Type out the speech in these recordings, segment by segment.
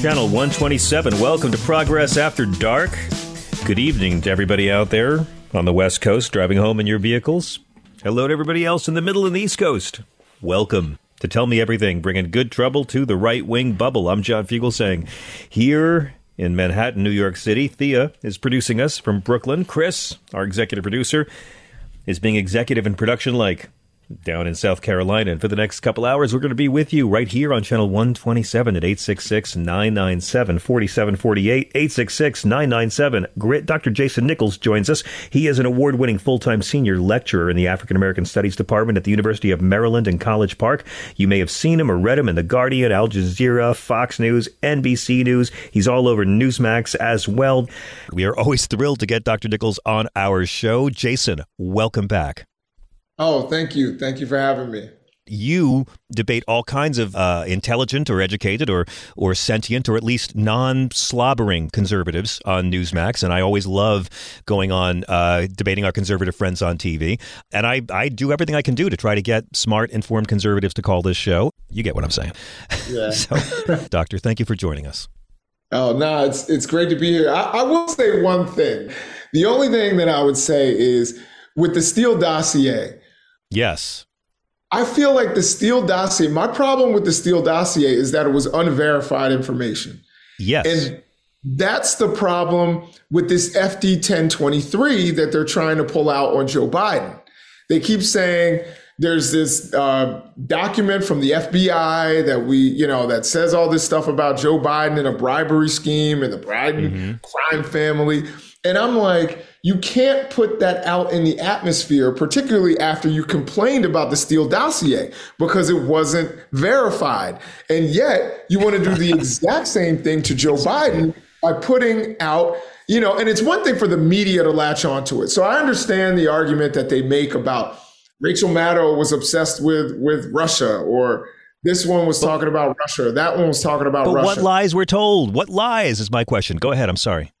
channel 127. Welcome to Progress After Dark. Good evening to everybody out there on the West Coast driving home in your vehicles. Hello to everybody else in the middle and the East Coast. Welcome to Tell Me Everything, bringing good trouble to the right wing bubble. I'm John Fugelsang. Here in Manhattan, New York City, Thea is producing us from Brooklyn. Chris, our executive producer, is being executive in production like down in South Carolina. And for the next couple hours, we're going to be with you right here on channel 127 at 866 997 4748. 866 997 GRIT. Dr. Jason Nichols joins us. He is an award winning full time senior lecturer in the African American Studies Department at the University of Maryland in College Park. You may have seen him or read him in The Guardian, Al Jazeera, Fox News, NBC News. He's all over Newsmax as well. We are always thrilled to get Dr. Nichols on our show. Jason, welcome back. Oh, thank you. Thank you for having me. You debate all kinds of uh, intelligent or educated or or sentient or at least non-slobbering conservatives on Newsmax, and I always love going on uh, debating our conservative friends on TV. And I I do everything I can do to try to get smart, informed conservatives to call this show. You get what I'm saying? Yeah. so, Doctor, thank you for joining us. Oh no, it's it's great to be here. I, I will say one thing. The only thing that I would say is with the Steele dossier. Yes. I feel like the Steele dossier, my problem with the Steele dossier is that it was unverified information. Yes. And that's the problem with this FD 1023 that they're trying to pull out on Joe Biden. They keep saying there's this uh, document from the FBI that we, you know, that says all this stuff about Joe Biden and a bribery scheme and the Biden Mm-hmm. crime family. And I'm like, you can't put that out in the atmosphere, particularly after you complained about the Steele dossier because it wasn't verified. And yet you want to do the exact same thing to Joe Biden by putting out, you know, and it's one thing for the media to latch onto it. So I understand the argument that they make about Rachel Maddow was obsessed with with Russia or this one was talking about Russia. That one was talking about But Russia. what lies were told? What lies is my question. Go ahead. I'm sorry.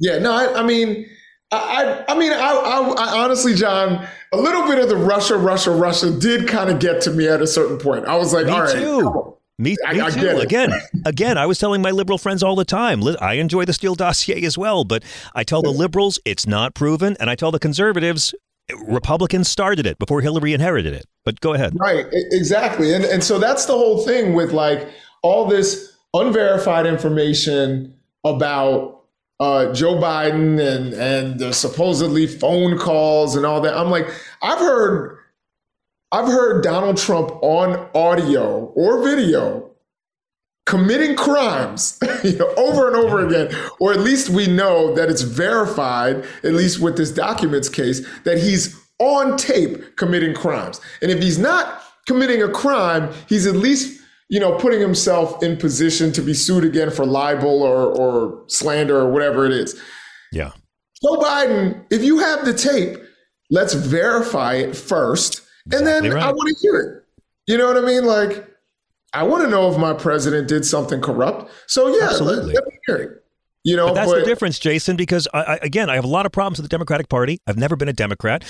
Yeah, no, I, I mean, I, I, mean, I, I, I honestly, John, a little bit of the Russia, Russia, Russia did kind of get to me at a certain point. I was like, Me all right, too. on. Me, I- me I too. Again, again, I was telling my liberal friends all the time. I enjoy the Steele dossier as well, but I tell the liberals it's not proven, and I tell the conservatives Republicans started it before Hillary inherited it. But go ahead. Right, exactly. And and so that's the whole thing with like all this unverified information about uh, Joe Biden and and the supposedly phone calls and all that. I'm like, I've heard I've heard Donald Trump on audio or video committing crimes you know, over and over again, or at least we know that it's verified, at least with this documents case, that he's on tape committing crimes. And if he's not committing a crime, he's at least you know putting himself in position to be sued again for libel or, or slander or whatever it is. Yeah. Joe Biden, if you have the tape, let's verify it first, and then right. I want to hear it. You know what I mean? Like, I want to know if my president did something corrupt. So yeah, let, Absolutely. let me hear it. You know, But that's the difference, Jason, because I, I, again, I have a lot of problems with the Democratic Party. I've never been a Democrat,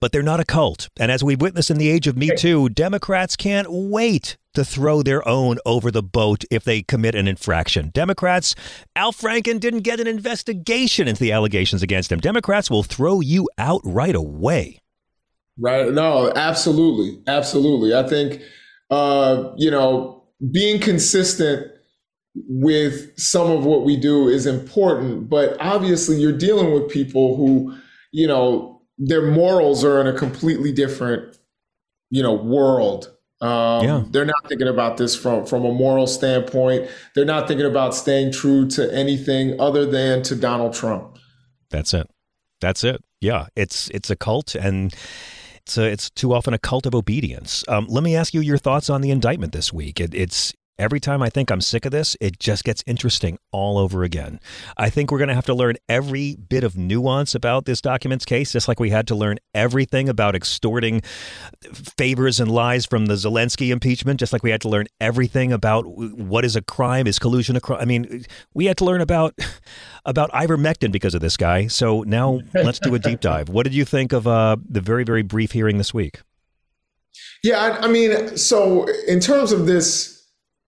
but they're not a cult. And as we've witnessed in the age of Me Too, Democrats can't wait to throw their own over the boat if they commit an infraction. Democrats, Al Franken didn't get an investigation into the allegations against him. Democrats will throw you out right away. Right. No, absolutely. Absolutely. I think, uh, you know, being consistent with some of what we do is important, but obviously you're dealing with people who, you know, their morals are in a completely different, you know, world. Um, yeah. They're not thinking about this from from a moral standpoint. They're not thinking about staying true to anything other than to Donald Trump. That's it. That's it. Yeah, it's it's a cult, and it's a, it's too often a cult of obedience. Um, let me ask you your thoughts on the indictment this week. It, it's Every time I think I'm sick of this, it just gets interesting all over again. I think we're going to have to learn every bit of nuance about this document's case, just like we had to learn everything about extorting favors and lies from the Zelensky impeachment, just like we had to learn everything about what is a crime, is collusion a crime. I mean, we had to learn about about ivermectin because of this guy. So now let's do a deep dive. What did you think of uh, the very, very brief hearing this week? Yeah, I, I mean, so in terms of this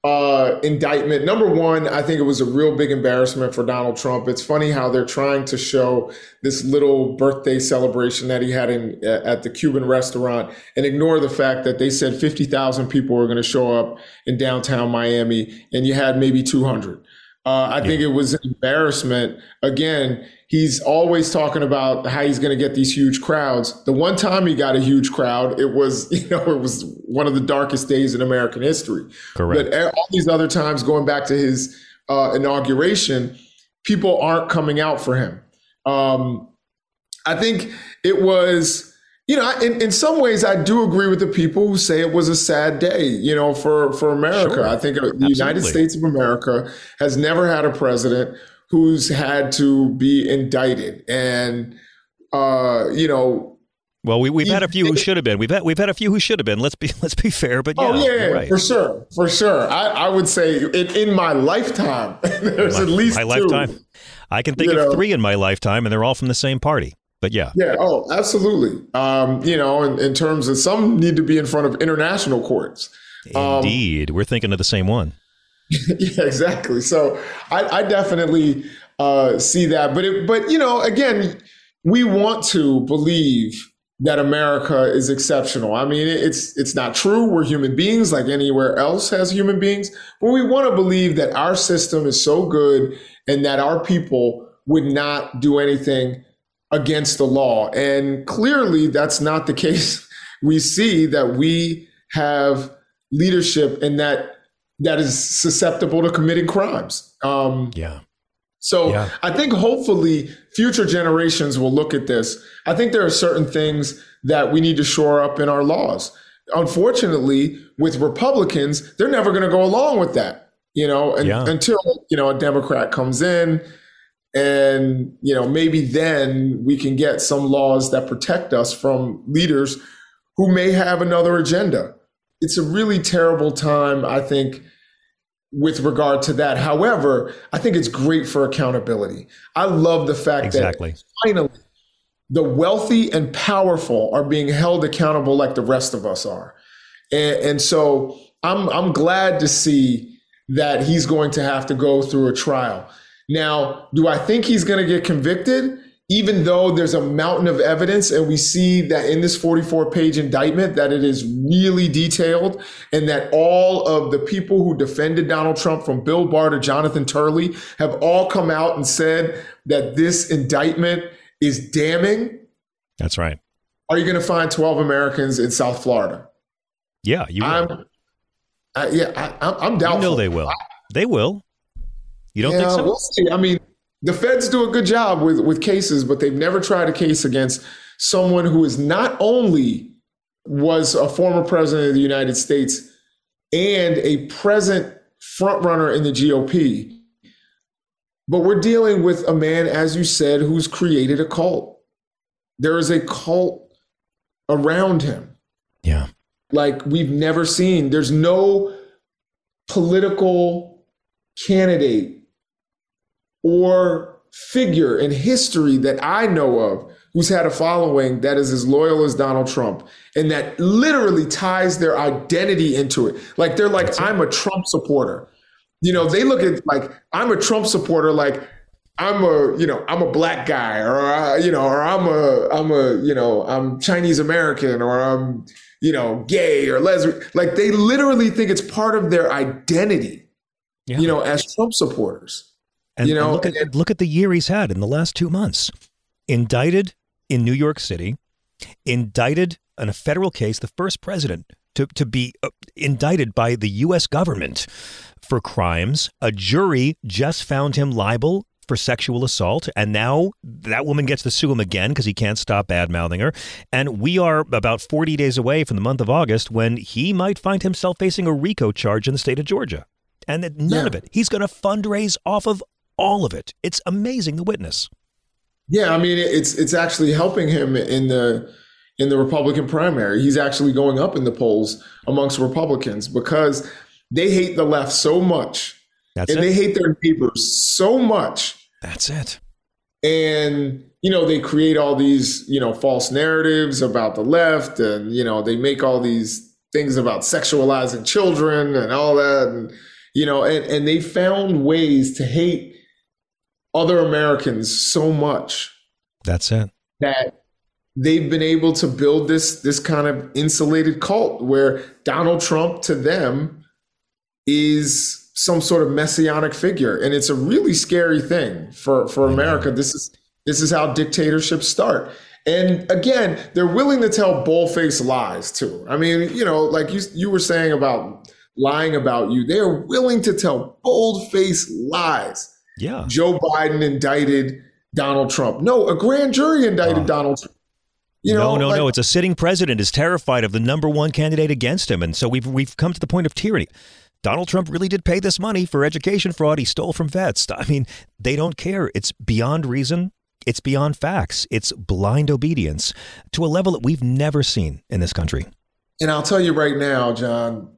uh, indictment. Number one, I think it was a real big embarrassment for Donald Trump. It's funny how they're trying to show this little birthday celebration that he had in at the Cuban restaurant and ignore the fact that they said 50,000 people were going to show up in downtown Miami and you had maybe 200. Uh, I yeah. think it was an embarrassment. Again, he's always talking about how he's going to get these huge crowds. The one time he got a huge crowd, it was, you know, it was one of the darkest days in American history. Correct. But all these other times, going back to his uh, inauguration, people aren't coming out for him. Um, I think it was, you know, in, in some ways, I do agree with the people who say it was a sad day, you know, for, for America. Sure. I think the United States of America has never had a president who's had to be indicted. And, uh, you know, well, we, we've had a few who should have been. We've had we've had a few who should have been. Let's be let's be fair, but oh, yeah, oh yeah, right. for sure, for sure. I, I would say in, in my lifetime, there's my, at least my two. lifetime. I can think you of know. three in my lifetime, and they're all from the same party. But yeah, yeah, oh, absolutely. Um, you know, in, in terms of some need to be in front of international courts. Indeed, um, we're thinking of the same one. yeah, exactly. So I, I definitely uh, see that, but it, but you know, again, we want to believe that America is exceptional. I mean, it's it's not true. We're human beings like anywhere else has human beings, but we want to believe that our system is so good and that our people would not do anything against the law. And clearly that's not the case. We see that we have leadership and that that is susceptible to committing crimes. Um, yeah. So yeah. I think hopefully future generations will look at this. I think there are certain things that we need to shore up in our laws. Unfortunately, with Republicans, they're never going to go along with that, you know, and, yeah. until, you know, a Democrat comes in and, you know, maybe then we can get some laws that protect us from leaders who may have another agenda it's a really terrible time, I think, with regard to that. However, I think it's great for accountability. I love the fact exactly. that finally the wealthy and powerful are being held accountable like the rest of us are. And, and so I'm I'm glad to see that he's going to have to go through a trial. Now, do I think he's going to get convicted? Even though there's a mountain of evidence and we see that in this 44 page indictment that it is really detailed and that all of the people who defended Donald Trump from Bill Barr to Jonathan Turley have all come out and said that this indictment is damning. That's right. Are you going to find 12 Americans in South Florida? Yeah, you will. I'm, I, yeah, I, am doubtful. You know they will. they will. You don't yeah, think so? We'll see. I mean, the feds do a good job with, with cases, but they've never tried a case against someone who is not only was a former president of the United States and a present frontrunner in the GOP, but we're dealing with a man, as you said, who's created a cult. There is a cult around him. Yeah. Like we've never seen. There's no political candidate or figure in history that I know of who's had a following that is as loyal as Donald Trump and that literally ties their identity into it. Like they're like, I'm a Trump supporter. You know, they look at like, I'm a Trump supporter, like, I'm a, you know, I'm a black guy, or uh, you know, or I'm a, I'm a, you know, I'm Chinese American, or I'm, you know, gay or lesbian. Like they literally think it's part of their identity. yeah. you know, as Trump supporters. And, you know, and look at look at the year he's had in the last two months. Indicted in New York City, indicted in a federal case, the first president to, to be uh, indicted by the U.S. government for crimes. A jury just found him liable for sexual assault, and now that woman gets to sue him again because he can't stop bad mouthing her. And we are about 40 days away from the month of August when he might find himself facing a RICO charge in the state of Georgia. And none yeah. of it. He's going to fundraise off of all of it. It's amazing the witness. Yeah, I mean, it's it's actually helping him in the in the Republican primary. He's actually going up in the polls amongst Republicans because they hate the left so much. That's and it. they hate their neighbors so much. That's it. And you know, they create all these, you know, false narratives about the left and you know, they make all these things about sexualizing children and all that and you know, and and they found ways to hate other Americans so much. That's it. That they've been able to build this this kind of insulated cult where Donald Trump to them is some sort of messianic figure. And it's a really scary thing for for America. This is this is how dictatorships start. And again they're willing to tell bullface lies too. I mean you know like you you were saying about lying about you. They're willing to tell bold-faced lies yeah joe biden indicted donald trump no a grand jury indicted uh, donald trump you know, no, no, like, no. It's a sitting president is terrified of the number one candidate against him, and so we've we've come to the point of tyranny. Donald Trump really did pay this money for education fraud he stole from vets. I mean, they don't care. It's beyond reason. It's beyond facts. It's blind obedience to a level that we've never seen in this country. And I'll tell you right now, John,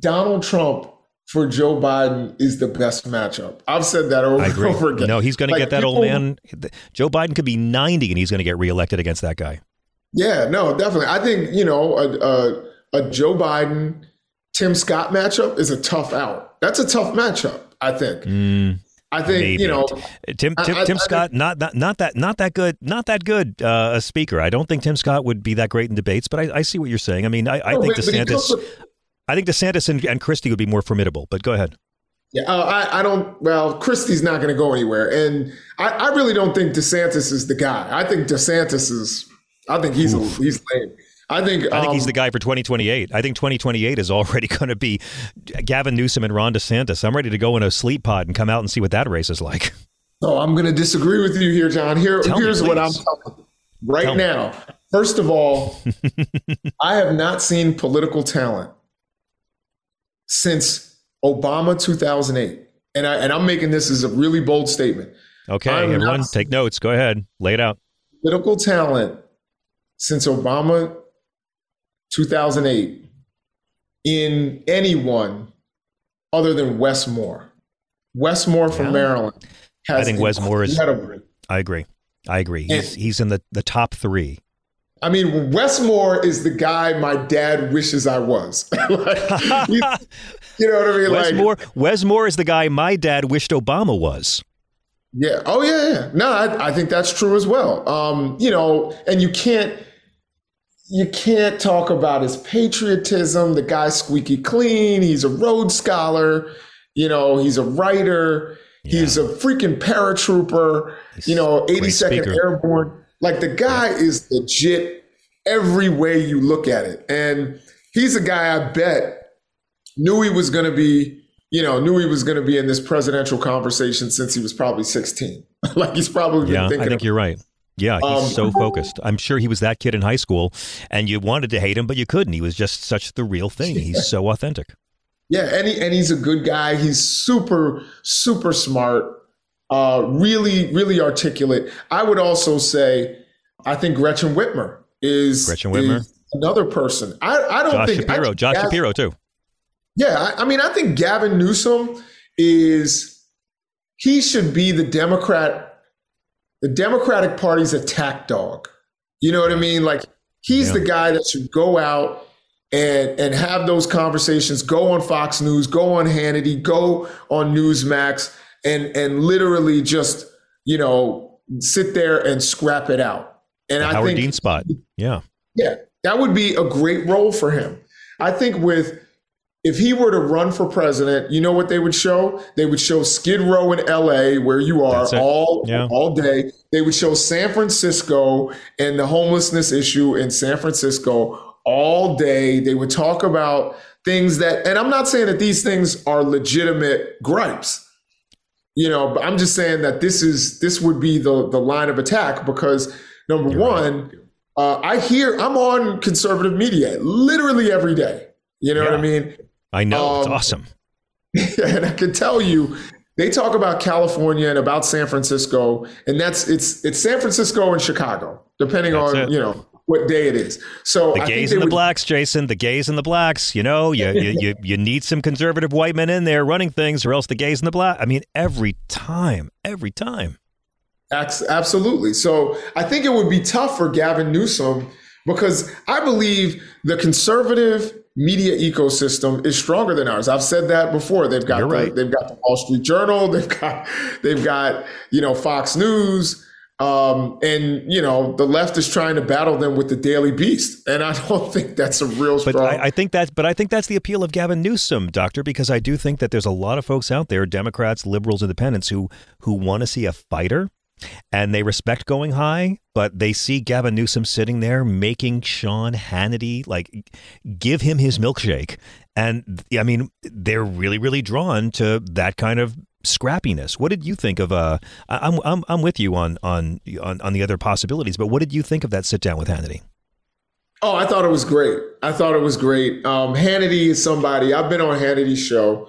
Donald Trump for Joe Biden is the best matchup. I've said that over and over again. No, he's going like, to get that people, old man. Joe Biden could be 90 and he's going to get reelected against that guy. Yeah, no, definitely. I think, you know, a, a, a Joe Biden, Tim Scott matchup is a tough out. That's a tough matchup, I think. Mm, I think maybe. you know Tim Tim, I, Tim I, Scott I not, not not that not that good not that good uh, a speaker. I don't think Tim Scott would be that great in debates, but I, see what you're saying. I mean, I, no, think DeSantis. I think DeSantis and, and Christie would be more formidable, but go ahead. Yeah, uh, I, I don't. Well, Christie's not going to go anywhere, and I, I really don't think DeSantis is the guy. I think DeSantis is. I think he's a, he's lame. I think I think um, he's the guy for 2028. I think 2028 is already going to be Gavin Newsom and Ron DeSantis. I'm ready to go in a sleep pod and come out and see what that race is like. So I'm going to disagree with you here, John. Here, Tell here's me, what I'm telling you right Tell now. Me. First of all, I have not seen political talent since Obama 2008. And, I, and I'm making this as a really bold statement. Okay, everyone, take notes. Go ahead, lay it out. Political talent since Obama 2008 in anyone other than Wes Moore. Wes Moore from yeah. Maryland. I think Wes Moore is. I agree. I agree. He's, and, he's in the, the top three I mean, Wes Moore is the guy my dad wishes I was. like, you know what I mean? Wes like, Moore. Is the guy my dad wished Obama was. Yeah. Oh yeah. Yeah. No, I, I think that's true as well. Um, you know, and you can't you can't talk about his patriotism. The guy's squeaky clean. He's a Rhodes Scholar. You know, he's a writer. Yeah. He's a freaking paratrooper. He's you know, 82nd Airborne like the guy is legit every way you look at it. And he's a guy I bet knew he was going to be, you know, knew he was going to be in this presidential conversation since he was probably 16. like he's probably yeah, I think you're right. Yeah, he's um, so focused. I'm sure he was that kid in high school, and you wanted to hate him, but you couldn't. He was just such the real thing. He's so authentic. Yeah, and he, and he's a good guy. He's super super smart uh, really, really articulate. I would also say, I think Gretchen Whitmer is Gretchen Whitmer is another person. I, I don't Josh think Shapiro. think Josh Gavin, Shapiro too. Yeah, I, I mean, I think Gavin Newsom is he should be the Democrat, the Democratic Party's attack dog. You know what I mean? Like he's yeah. the guy that should go out and and have those conversations. Go on Fox News, go on Hannity, go on Newsmax and and literally just you know sit there and scrap it out. And the I Howard think Dean spot, yeah, yeah, that would be a great role for him. I think with if he were to run for president, you know what they would show? They would show Skid Row in LA, where you are all yeah. all day. They would show San Francisco and the homelessness issue in San Francisco all day. They would talk about things that, and I'm not saying that these things are legitimate gripes. You know, but I'm just saying that this is this would be the the line of attack because number You're one, right. uh, I hear I'm on conservative media literally every day. You know yeah. what I mean? I know um, it's awesome. and I can tell you, they talk about California and about San Francisco, and that's it's it's San Francisco and Chicago, depending that's on it. you know what day it is. So the gays and the would, blacks, Jason, the gays and the blacks. You know, you, you you you need some conservative white men in there running things, or else the gays and the black. I mean, every time, every time. Absolutely. So I think it would be tough for Gavin Newsom because I believe the conservative media ecosystem is stronger than ours. I've said that before. They've got the, right. they've got the Wall Street Journal, they've got they've got you know Fox News, um, and you know the left is trying to battle them with the Daily Beast, and I don't think that's a real strong. But I, I think that's but I think that's the appeal of Gavin Newsom, Doctor, because I do think that there's a lot of folks out there, Democrats, liberals, independents, who who want to see a fighter and they respect going high, but they see Gavin Newsom sitting there making Sean Hannity like give him his milkshake. And I mean, they're really, really drawn to that kind of scrappiness. What did you think of? Uh, I'm I'm I'm with you on on on on the other possibilities, but what did you think of that sit down with Hannity? Oh, I thought it was great. I thought it was great. Um, Hannity is somebody I've been on Hannity's show.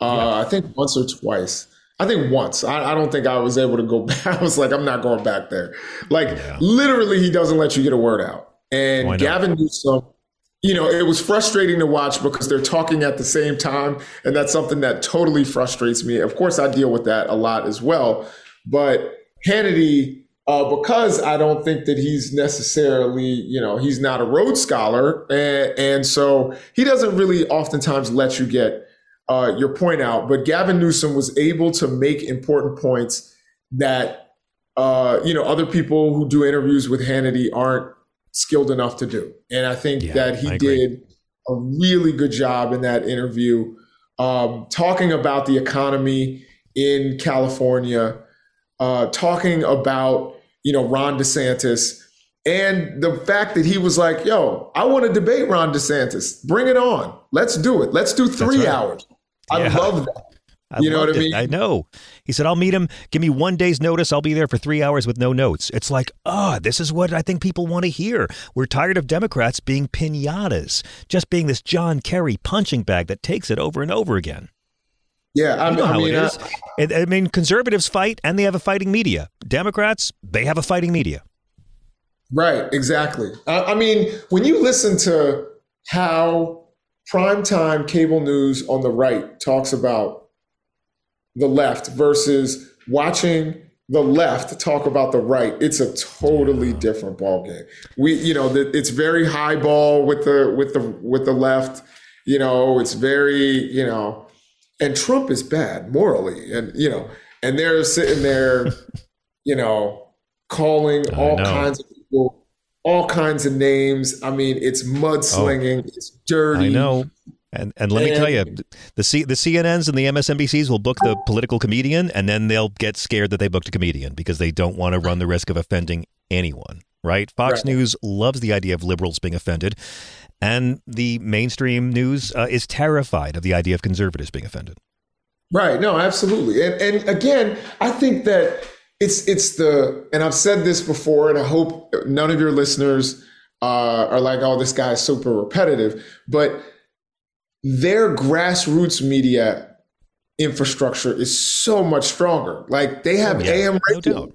Uh, yeah. I think once or twice. I think once. I, I, don't think I was able to go back. I was like, I'm not going back there. Like yeah. literally, he doesn't let you get a word out. And Gavin Newsom, you know, it was frustrating to watch because they're talking at the same time, and that's something that totally frustrates me. Of course, I deal with that a lot as well. But Hannity, uh, because I don't think that he's necessarily, you know, he's not a Rhodes Scholar, and, and so he doesn't really oftentimes let you get uh, your point out, but Gavin Newsom was able to make important points that uh, you know other people who do interviews with Hannity aren't skilled enough to do. And I think yeah, that he did a really good job in that interview, um, talking about the economy in California, uh, talking about you know Ron DeSantis. And the fact that he was like, yo, I want to debate Ron DeSantis. Bring it on. Let's do it. Let's do three right. hours. I yeah. love that. I you know what I mean? It. I know. He said, I'll meet him. Give me one day's notice. I'll be there for three hours with no notes. It's like, oh, this is what I think people want to hear. We're tired of Democrats being pinatas, just being this John Kerry punching bag that takes it over and over again. Yeah, I, you know I how mean, it is. I, I mean, conservatives fight and they have a fighting media. Democrats, they have a fighting media. Right, exactly. I, I mean, when you listen to how primetime cable news on the right talks about the left versus watching the left talk about the right. It's a totally different ball game we you know it's very high ball with the with the with the left you know it's very you know and trump is bad morally. And you know and they're sitting there you know calling all kinds of people all kinds of names. I mean, it's oh. mudslinging, oh, it's dirty. I know. And and let me tell you, the C, the CNNs and the MSNBCs will book the political comedian, and then they'll get scared that they booked a comedian because they don't want to run the risk of offending anyone. Right? Fox right. News loves the idea of liberals being offended, and the mainstream news uh, is terrified of the idea of conservatives being offended. Right. No, absolutely. And and again, I think that it's it's the and I've said this before, and I hope none of your listeners uh, are like, "Oh, this guy is super repetitive," but their grassroots media infrastructure is so much stronger. Like they oh, have oh, yeah, AM radio. No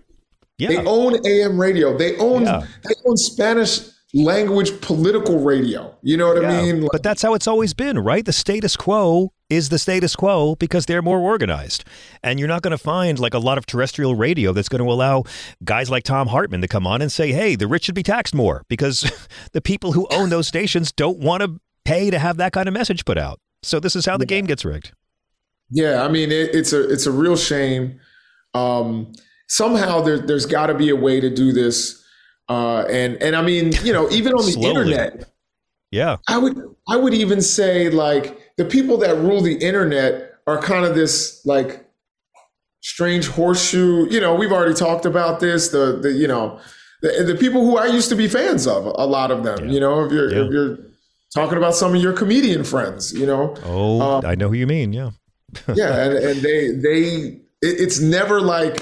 yeah. They own AM radio. They own yeah. they own Spanish language political radio. You know what yeah, I mean? Like, but that's how it's always been, right? The status quo is the status quo because they're more organized. And you're not going to find like a lot of terrestrial radio that's going to allow guys like Thom Hartmann to come on and say, hey, the rich should be taxed more because the people who own those stations don't want to pay to have that kind of message put out. So this is how the game gets rigged. Yeah, I mean it, it's a it's a real shame. Um, somehow there, there's got to be a way to do this uh, and and I mean, you know, even on the internet, yeah, I would I would even say like the people that rule the internet are kind of this like strange horseshoe. You know, we've already talked about this. The the you know the, the people who I used to be fans of, a lot of them. Yeah. You know, if you're yeah. if you're talking about some of your comedian friends, you know. Oh, um, I know who you mean. Yeah. yeah, and, and they they it, it's never like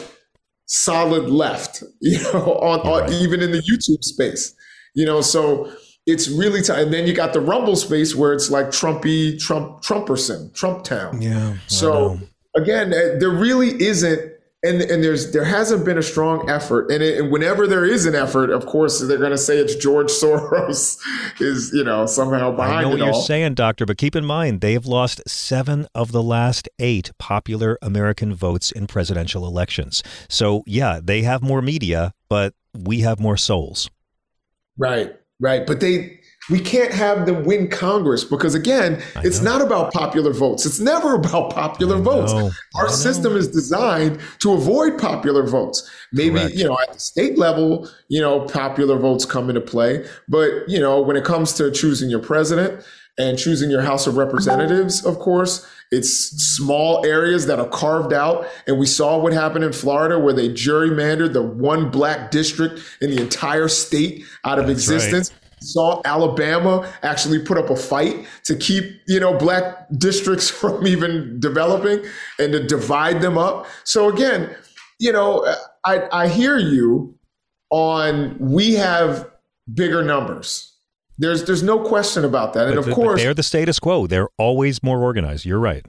solid left, you know, on, on right. even in the YouTube space, you know. So it's really t- and then you got the rumble space where it's like trumpy trump trumperson trump town yeah so again eh, there really isn't and and there's there hasn't been a strong effort and, it, and whenever there is an effort of course they're going to say it's george soros is you know somehow behind I know what you're all. saying doctor but keep in mind they have lost seven of the last eight popular american votes in presidential elections so yeah they have more media but we have more souls right right? But they we can't have them win Congress because again, it's not about popular votes. It's never about popular votes. Our system is designed to avoid popular votes. Maybe, Correct. you know, at the state level, you know, popular votes come into play, but you know, when it comes to choosing your president and choosing your House of Representatives, of course, it's small areas that are carved out. And we saw what happened in Florida where they gerrymandered the one black district in the entire state out of That's existence. Right. Saw Alabama actually put up a fight to keep, you know, black districts from even developing and to divide them up. So again, you know, I, I hear you on we have bigger numbers there's there's no question about that. And but, of course, they're the status quo. They're always more organized. You're right.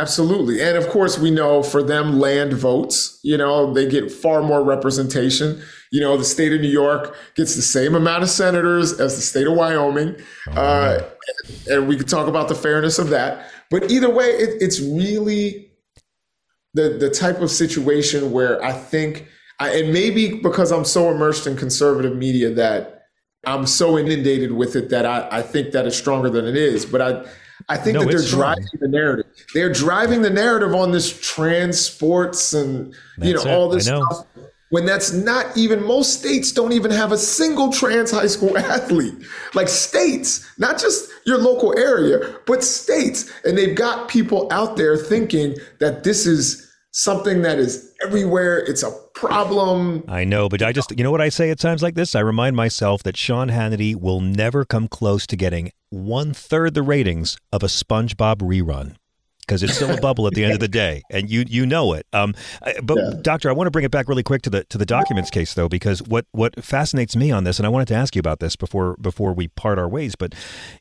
Absolutely. And of course, we know for them, land votes, you know, they get far more representation. You know, the state of New York gets the same amount of senators as the state of Wyoming. Oh, uh, and, and, we could talk about the fairness of that. But either way, it, it's really the, the type of situation where I think, I, and maybe because I'm so immersed in conservative media that I'm so inundated with it that I, I think that it's stronger than it is. But I I think no, that they're driving the narrative. They're driving the narrative on this transports and that's you know it. all this know. stuff. When that's not even most states don't even have a single trans high school athlete. Like states, not just your local area, but states. And they've got people out there thinking that this is something that is everywhere. It's a problem. I know, but I just, you know what I say at times like this? I remind myself that Sean Hannity will never come close to getting one third the ratings of a SpongeBob rerun because it's still a bubble at the end of the day, and you you know it. Um, but yeah. doctor, I want to bring it back really quick to the to the documents case though, because what what fascinates me on this, and I wanted to ask you about this before before we part our ways, but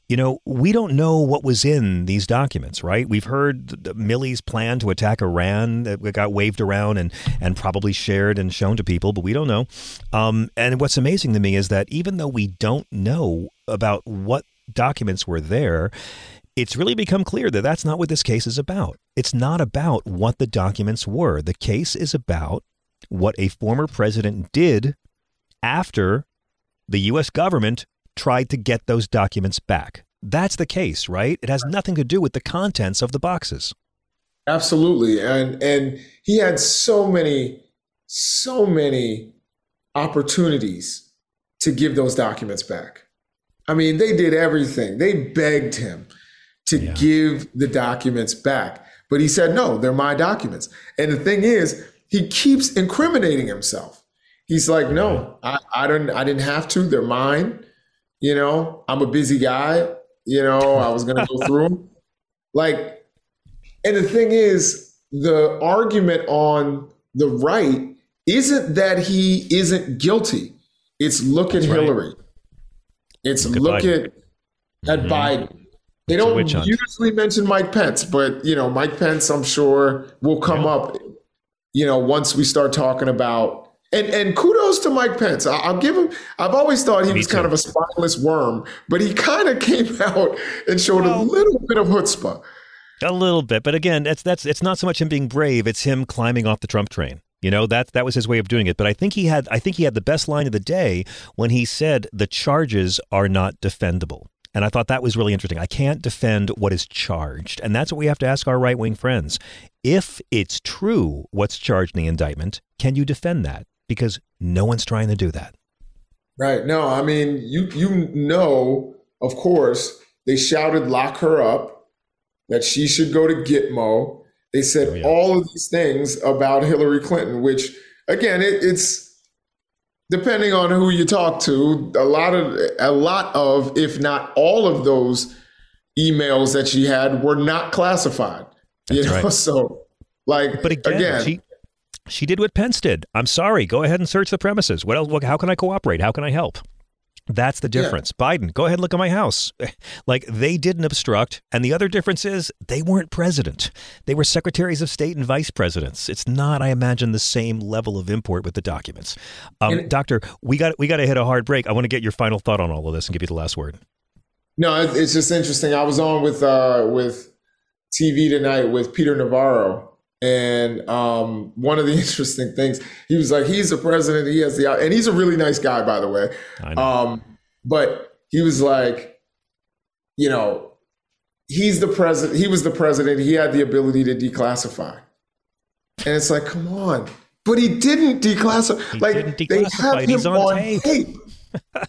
you know we don't know what was in these documents, right? We've heard Milley's plan to attack Iran that got waved around and and probably shared and shown to people, but we don't know. Um, and what's amazing to me is that even though we don't know about what documents were there it's really become clear that that's not what this case is about. It's not about what the documents were. The case is about what a former president did after the U.S. government tried to get those documents back. That's the case, right? It has nothing to do with the contents of the boxes. Absolutely. And and he had so many so many opportunities to give those documents back. I mean, they did everything. They begged him to yeah. give the documents back. But he said, no, they're my documents. And the thing is, he keeps incriminating himself. He's like, no, I, I don't I didn't have to. They're mine. You know, I'm a busy guy. You know, I was gonna go through them. Like, and the thing is, the argument on the right isn't that he isn't guilty. It's look That's at right. Hillary. It's look, look at at, mm-hmm. Biden. They don't usually mention Mike Pence, but you know, Mike Pence, I'm sure will come yeah. up. You know, once we start talking about and and kudos to Mike Pence. I, will give him. I've always thought he Me was too. kind of a spineless worm, but he kind of came out and showed well, a little bit of chutzpah. A little bit, but again, that's that's it's not so much him being brave; it's him climbing off the Trump train. You know that that was his way of doing it. But I think he had I think he had the best line of the day when he said the charges are not defendable. And I thought that was really interesting. I can't defend what is charged. And that's what we have to ask our right wing friends. If it's true what's charged in the indictment, can you defend that? Because no one's trying to do that. Right. No, I mean, you you know, of course, they shouted lock her up. that she should go to Gitmo. They said oh, yeah. all of these things about Hillary Clinton, which again, it, it's depending on who you talk to, a lot of a lot of, if not all of those emails that she had were not classified. That's you know, right. so like, but again, again she, she did what Pence did. I'm sorry. Go ahead and search the premises. What else? How can I cooperate? How can I help? That's the difference. Yeah. Biden, go ahead and look at my house. like they didn't obstruct. And the other difference is they weren't president. They were secretaries of state and vice presidents. It's not, I imagine, the same level of import with the documents. Um, and, Doctor, we got we got to hit a hard break. I want to get your final thought on all of this and give you the last word. No, it's just interesting. I was on with uh, with TV tonight with Peter Navarro, and um, one of the interesting things, he was like, he's the president. He has the, and he's a really nice guy, by the way. Um, but he was like, you know, he's the president. He was the president. He had the ability to declassify. And it's like, come on. But he didn't declassify. He like didn't declassify. they have him on, on tape. tape.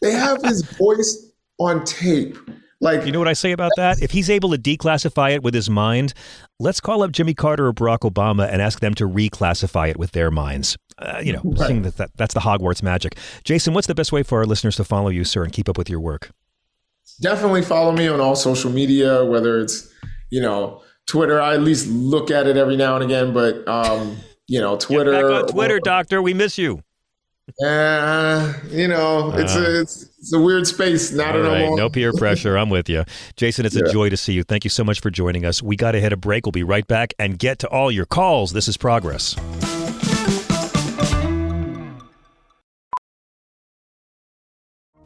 they have his voice on tape. Like, you know what I say about that? If he's able to declassify it with his mind, let's call up Jimmy Carter or Barack Obama and ask them to reclassify it with their minds. Uh, you know, right. that, that that's the Hogwarts magic. Jason, what's the best way for our listeners to follow you, sir, and keep up with your work? Definitely follow me on all social media, whether it's you know Twitter. I at least look at it every now and again, but um, you know Twitter. Get back on Twitter, or, Doctor. We miss you. Uh, you know, it's uh, a it's, it's, a weird space. Not at all right, no peer pressure. I'm with you, Jason. It's yeah. a joy to see you. Thank you so much for joining us. We got to hit a break. We'll be right back and get to all your calls. This is progress.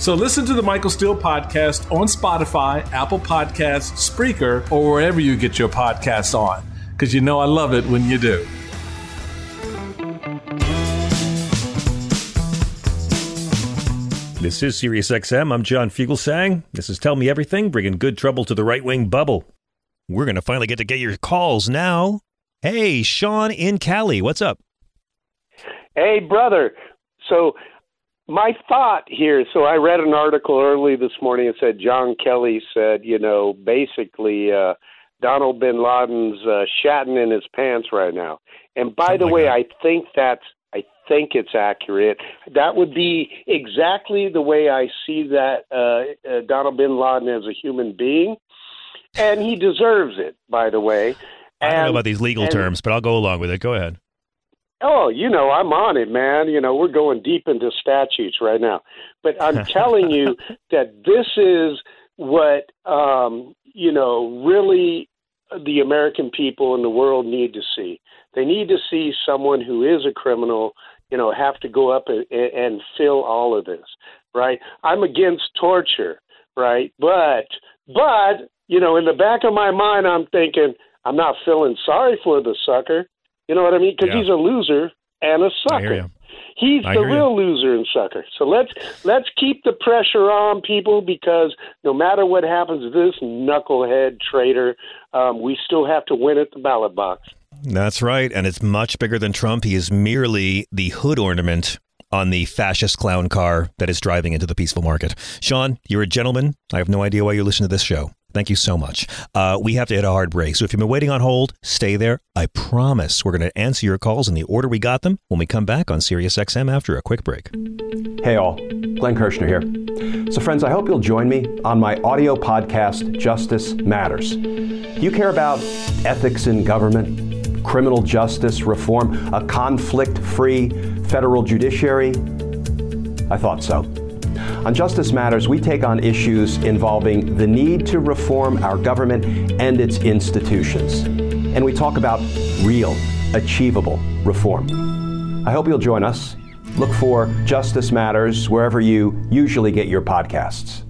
So listen to the Michael Steele podcast on Spotify, Apple Podcasts, Spreaker, or wherever you get your podcasts on because you know I love it when you do. This is SiriusXM. I'm John Fugelsang. This is Tell Me Everything, bringing good trouble to the right wing bubble. We're going to finally get to get your calls now. Hey, Sean in Cali, what's up? Hey, brother. So, my thought here so I read an article early this morning. It said John Kelly said, you know, basically, uh, Donald bin Laden's uh, shatting in his pants right now. And by Something the way, I think that's I think it's accurate. That would be exactly the way I see that uh, uh, Donald bin Laden as a human being, and he deserves it. By the way, and, I don't know about these legal and, terms, but I'll go along with it. Go ahead. Oh, you know, I'm on it, man. You know, we're going deep into statutes right now. But I'm telling you that this is what um, you know really the American people and the world need to see. They need to see someone who is a criminal, you know, have to go up and, and fill all of this, right? I'm against torture, right? But, but, you know, in the back of my mind, I'm thinking, I'm not feeling sorry for the sucker. You know what I mean? Because yeah. he's a loser and a sucker. He's I the real you. loser and sucker. So let's let's keep the pressure on people because no matter what happens this knucklehead traitor, um, we still have to win at the ballot box. That's right, and it's much bigger than Trump. He is merely the hood ornament on the fascist clown car that is driving into the peaceful market. Sean, you're a gentleman. I have no idea why you listen to this show. Thank you so much. Uh, we have to hit a hard break. So if you've been waiting on hold, stay there. I promise we're going to answer your calls in the order we got them when we come back on Sirius XM after a quick break. Hey, all. Glenn Kirschner here. So, friends, I hope you'll join me on my audio podcast, Justice Matters. Do you care about ethics in government, criminal justice reform, a conflict free federal judiciary? I thought so. On Justice Matters, we take on issues involving the need to reform our government and its institutions. And we talk about real, achievable reform. I hope you'll join us. Look for Justice Matters wherever you usually get your podcasts.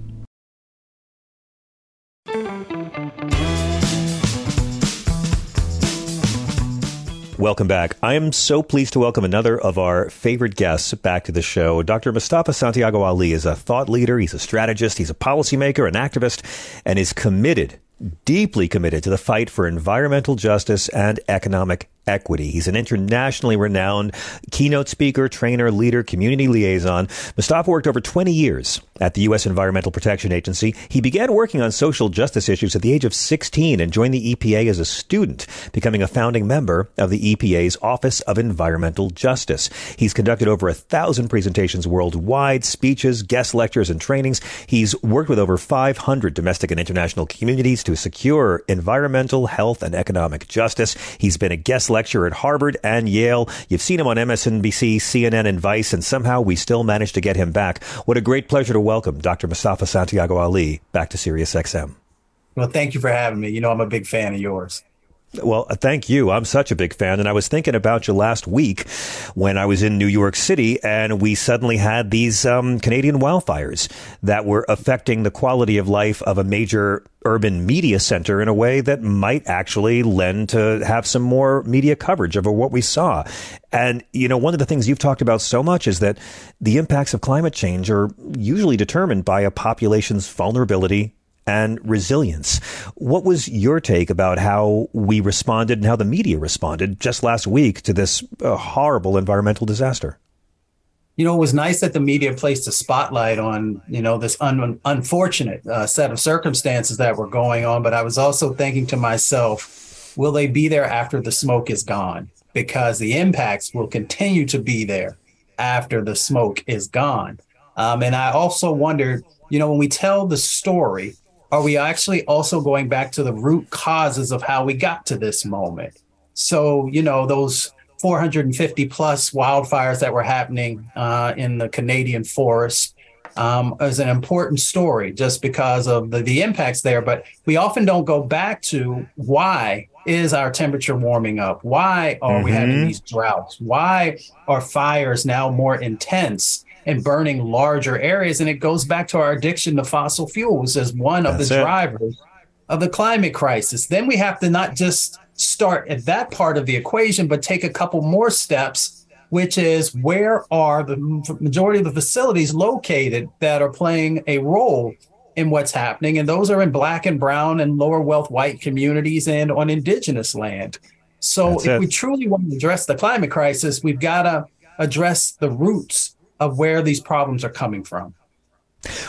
Welcome back. I am so pleased to welcome another of our favorite guests back to the show. Dr. Mustafa Santiago Ali is a thought leader, he's a strategist, he's a policymaker, an activist, and is committed, deeply committed to the fight for environmental justice and economic equity. He's an internationally renowned keynote speaker, trainer, leader, community liaison. Mustafa worked over 20 years at the U.S. Environmental Protection Agency. He began working on social justice issues at the age of 16 and joined the EPA as a student, becoming a founding member of the EPA's Office of Environmental Justice. He's conducted over a thousand presentations worldwide, speeches, guest lectures, and trainings. He's worked with over 500 domestic and international communities to secure environmental, health, and economic justice. He's been a guest lecturer at Harvard and Yale. You've seen him on MSNBC, CNN, and Vice, and somehow we still managed to get him back. What a great pleasure to welcome Dr. Mustafa Santiago Ali back to Sirius XM. Well, thank you for having me. You know, I'm a big fan of yours. Well, uh, thank you. I'm such a big fan. And I was thinking about you last week when I was in New York City and we suddenly had these um, Canadian wildfires that were affecting the quality of life of a major urban media center in a way that might actually lend to have some more media coverage of what we saw. And, you know, one of the things you've talked about so much is that the impacts of climate change are usually determined by a population's vulnerability and resilience. What was your take about how we responded and how the media responded just last week to this uh, horrible environmental disaster? You know, it was nice that the media placed a spotlight on, you know, this un- unfortunate uh, set of circumstances that were going on. But I was also thinking to myself, will they be there after the smoke is gone? Because the impacts will continue to be there after the smoke is gone. Um, and I also wondered, you know, when we tell the story, are we actually also going back to the root causes of how we got to this moment? So, you know, those 450 plus wildfires that were happening uh, in the Canadian forest um, is an important story just because of the, the impacts there. But we often don't go back to why is our temperature warming up? Why are mm-hmm. we having mm-hmm. these droughts? Why are fires now more intense? And burning larger areas. And it goes back to our addiction to fossil fuels as one That's of the it. drivers of the climate crisis. Then we have to not just start at that part of the equation, but take a couple more steps, which is where are the majority of the facilities located that are playing a role in what's happening? And those are in black and brown and lower wealth white communities and on indigenous land. So That's if it. we truly want to address the climate crisis, we've got to address the roots of where these problems are coming from.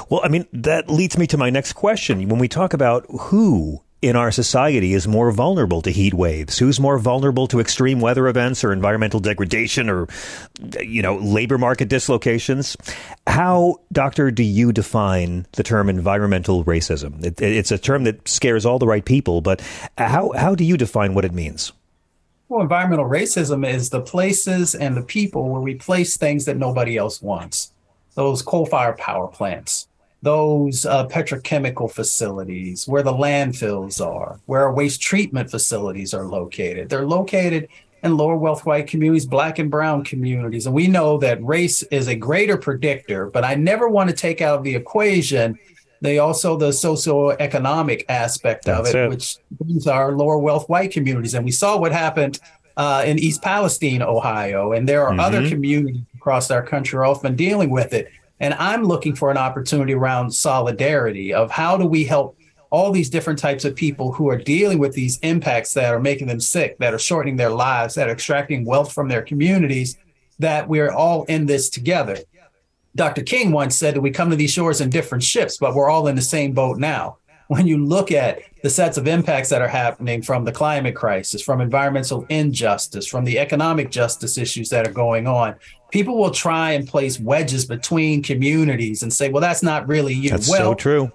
Well, I mean, that leads me to my next question. When we talk about who in our society is more vulnerable to heat waves? Who's more vulnerable to extreme weather events or environmental degradation or, you know, labor market dislocations? How, doctor, do you define the term environmental racism? It, it's a term that scares all the right people, but how, how do you define what it means? Well, environmental racism is the places and the people where we place things that nobody else wants. Those coal fired power plants, those uh, petrochemical facilities, where the landfills are, where our waste treatment facilities are located. They're located in lower wealth white communities, black and brown communities. And we know that race is a greater predictor, but I never want to take out of the equation they also the socioeconomic aspect of it, it, which brings our lower wealth white communities. And we saw what happened uh, in East Palestine, Ohio, and there are mm-hmm. other communities across our country are often dealing with it. And I'm looking for an opportunity around solidarity of how do we help all these different types of people who are dealing with these impacts that are making them sick, that are shortening their lives, that are extracting wealth from their communities that we're all in this together. Dr. King once said that we come to these shores in different ships, but we're all in the same boat now. When you look at the sets of impacts that are happening from the climate crisis, from environmental injustice, from the economic justice issues that are going on, people will try and place wedges between communities and say, well, that's not really you. That's well, so true.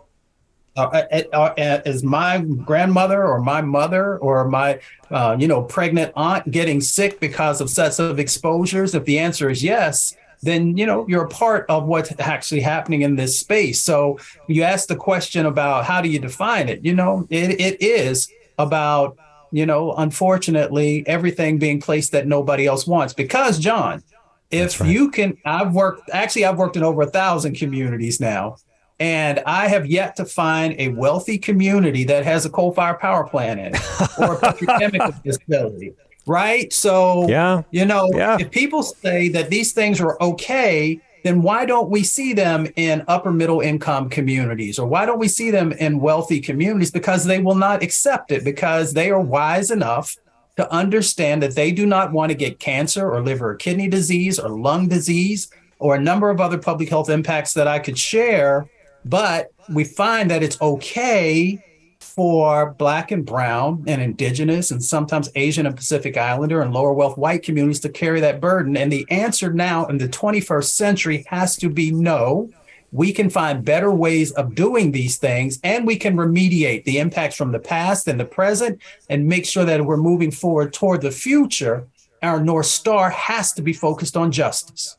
Uh, uh, uh, uh, is my grandmother or my mother or my uh, you know pregnant aunt getting sick because of sets of exposures if the answer is yes then you know you're a part of what's actually happening in this space so you ask the question about how do you define it you know it, it is about you know unfortunately everything being placed that nobody else wants because john if right. you can i've worked actually i've worked in over a thousand communities now and I have yet to find a wealthy community that has a coal fired power plant in it or a petrochemical facility. Right. So, yeah. you know, yeah. if people say that these things are okay, then why don't we see them in upper middle income communities or why don't we see them in wealthy communities? Because they will not accept it because they are wise enough to understand that they do not want to get cancer or liver or kidney disease or lung disease or a number of other public health impacts that I could share but we find that it's okay for Black and Brown and Indigenous and sometimes Asian and Pacific Islander and lower wealth white communities to carry that burden. And the answer now in the 21st century has to be no. We can find better ways of doing these things and we can remediate the impacts from the past and the present and make sure that we're moving forward toward the future. Our North Star has to be focused on justice.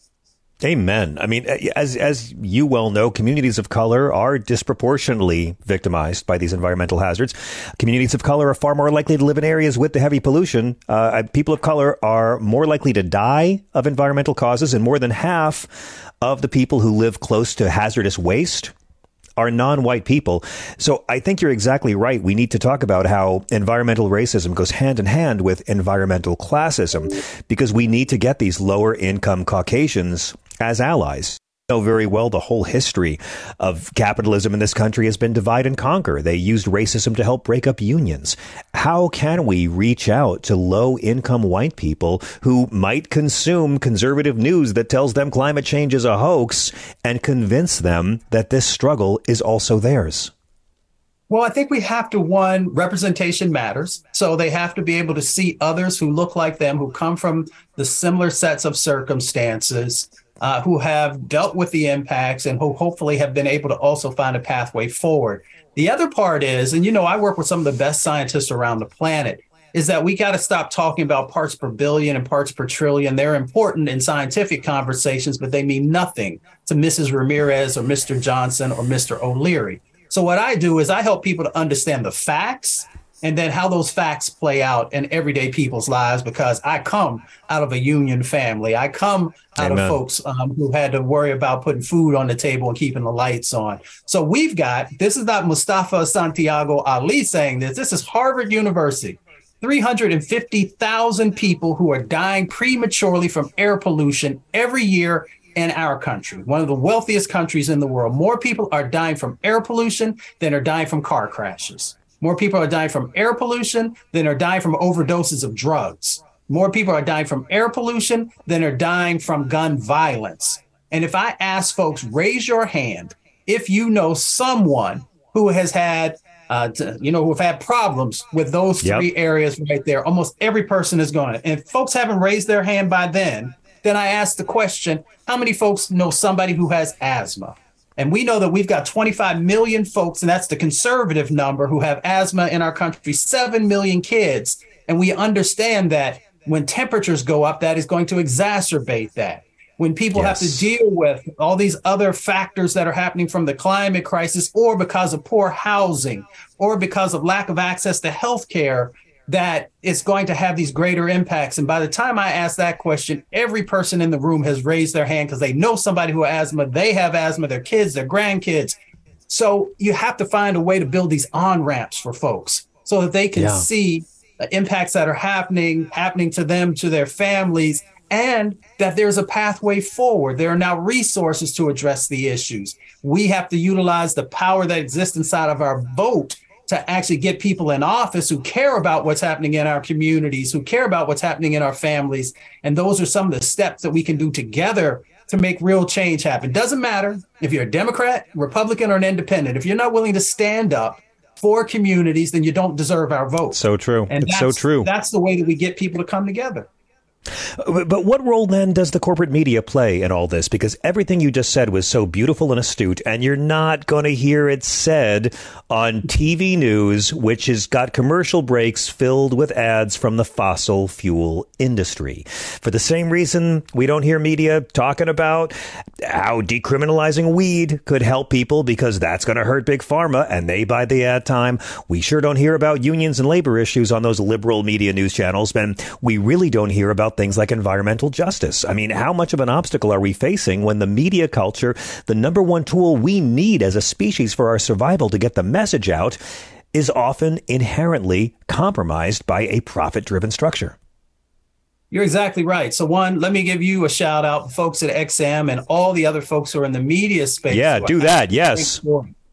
Amen. I mean, as as you well know, communities of color are disproportionately victimized by these environmental hazards. Communities of color are far more likely to live in areas with the heavy pollution. Uh, people of color are more likely to die of environmental causes, and more than half of the people who live close to hazardous waste are non-white people. So I think you're exactly right. We need to talk about how environmental racism goes hand in hand with environmental classism because we need to get these lower income Caucasians as allies know very well the whole history of capitalism in this country has been divide and conquer. They used racism to help break up unions. How can we reach out to low income white people who might consume conservative news that tells them climate change is a hoax and convince them that this struggle is also theirs? Well, I think we have to one representation matters. So they have to be able to see others who look like them, who come from the similar sets of circumstances, uh, who have dealt with the impacts and who hopefully have been able to also find a pathway forward. The other part is, and you know, I work with some of the best scientists around the planet, is that we got to stop talking about parts per billion and parts per trillion. They're important in scientific conversations, but they mean nothing to Mrs. Ramirez or Mr. Johnson or Mr. O'Leary. So, what I do is I help people to understand the facts and then how those facts play out in everyday people's lives because I come out of a union family. I come out Amen. of folks um, who had to worry about putting food on the table and keeping the lights on. So we've got this is not Mustafa Santiago Ali saying this, this is Harvard University. 350,000 people who are dying prematurely from air pollution every year in our country, one of the wealthiest countries in the world. More people are dying from air pollution than are dying from car crashes. More people are dying from air pollution than are dying from overdoses of drugs. More people are dying from air pollution than are dying from gun violence. And if I ask folks, raise your hand if you know someone who has had, uh, to, you know, who have had problems with those three yep. areas right there, almost every person is going to. And if folks haven't raised their hand by then, then I ask the question, how many folks know somebody who has asthma? And we know that we've got 25 million folks, and that's the conservative number, who have asthma in our country, 7 million kids. And we understand that when temperatures go up, that is going to exacerbate that. When people yes. have to deal with all these other factors that are happening from the climate crisis, or because of poor housing, or because of lack of access to health care, that it's going to have these greater impacts. And by the time I ask that question, every person in the room has raised their hand because they know somebody who has asthma, they have asthma, their kids, their grandkids. So you have to find a way to build these on ramps for folks so that they can yeah. see the impacts that are happening, happening to them, to their families, and that there's a pathway forward. There are now resources to address the issues. We have to utilize the power that exists inside of our vote to actually get people in office who care about what's happening in our communities, who care about what's happening in our families. And those are some of the steps that we can do together to make real change happen. Doesn't matter if you're a Democrat, Republican, or an independent. If you're not willing to stand up for communities, then you don't deserve our vote. So true. And it's so true. That's the way that we get people to come together. But what role then does the corporate media play in all this? Because everything you just said was so beautiful and astute, and you're not going to hear it said on TV news, which has got commercial breaks filled with ads from the fossil fuel industry. For the same reason, we don't hear media talking about how decriminalizing weed could help people because that's going to hurt big pharma and they buy the ad time. We sure don't hear about unions and labor issues on those liberal media news channels, and we really don't hear about things like environmental justice. I mean, how much of an obstacle are we facing when the media culture, the number one tool we need as a species for our survival to get the message out, is often inherently compromised by a profit driven structure? You're exactly right. So, one, let me give you a shout out, folks at XM and all the other folks who are in the media space. Yeah, do that. Yes.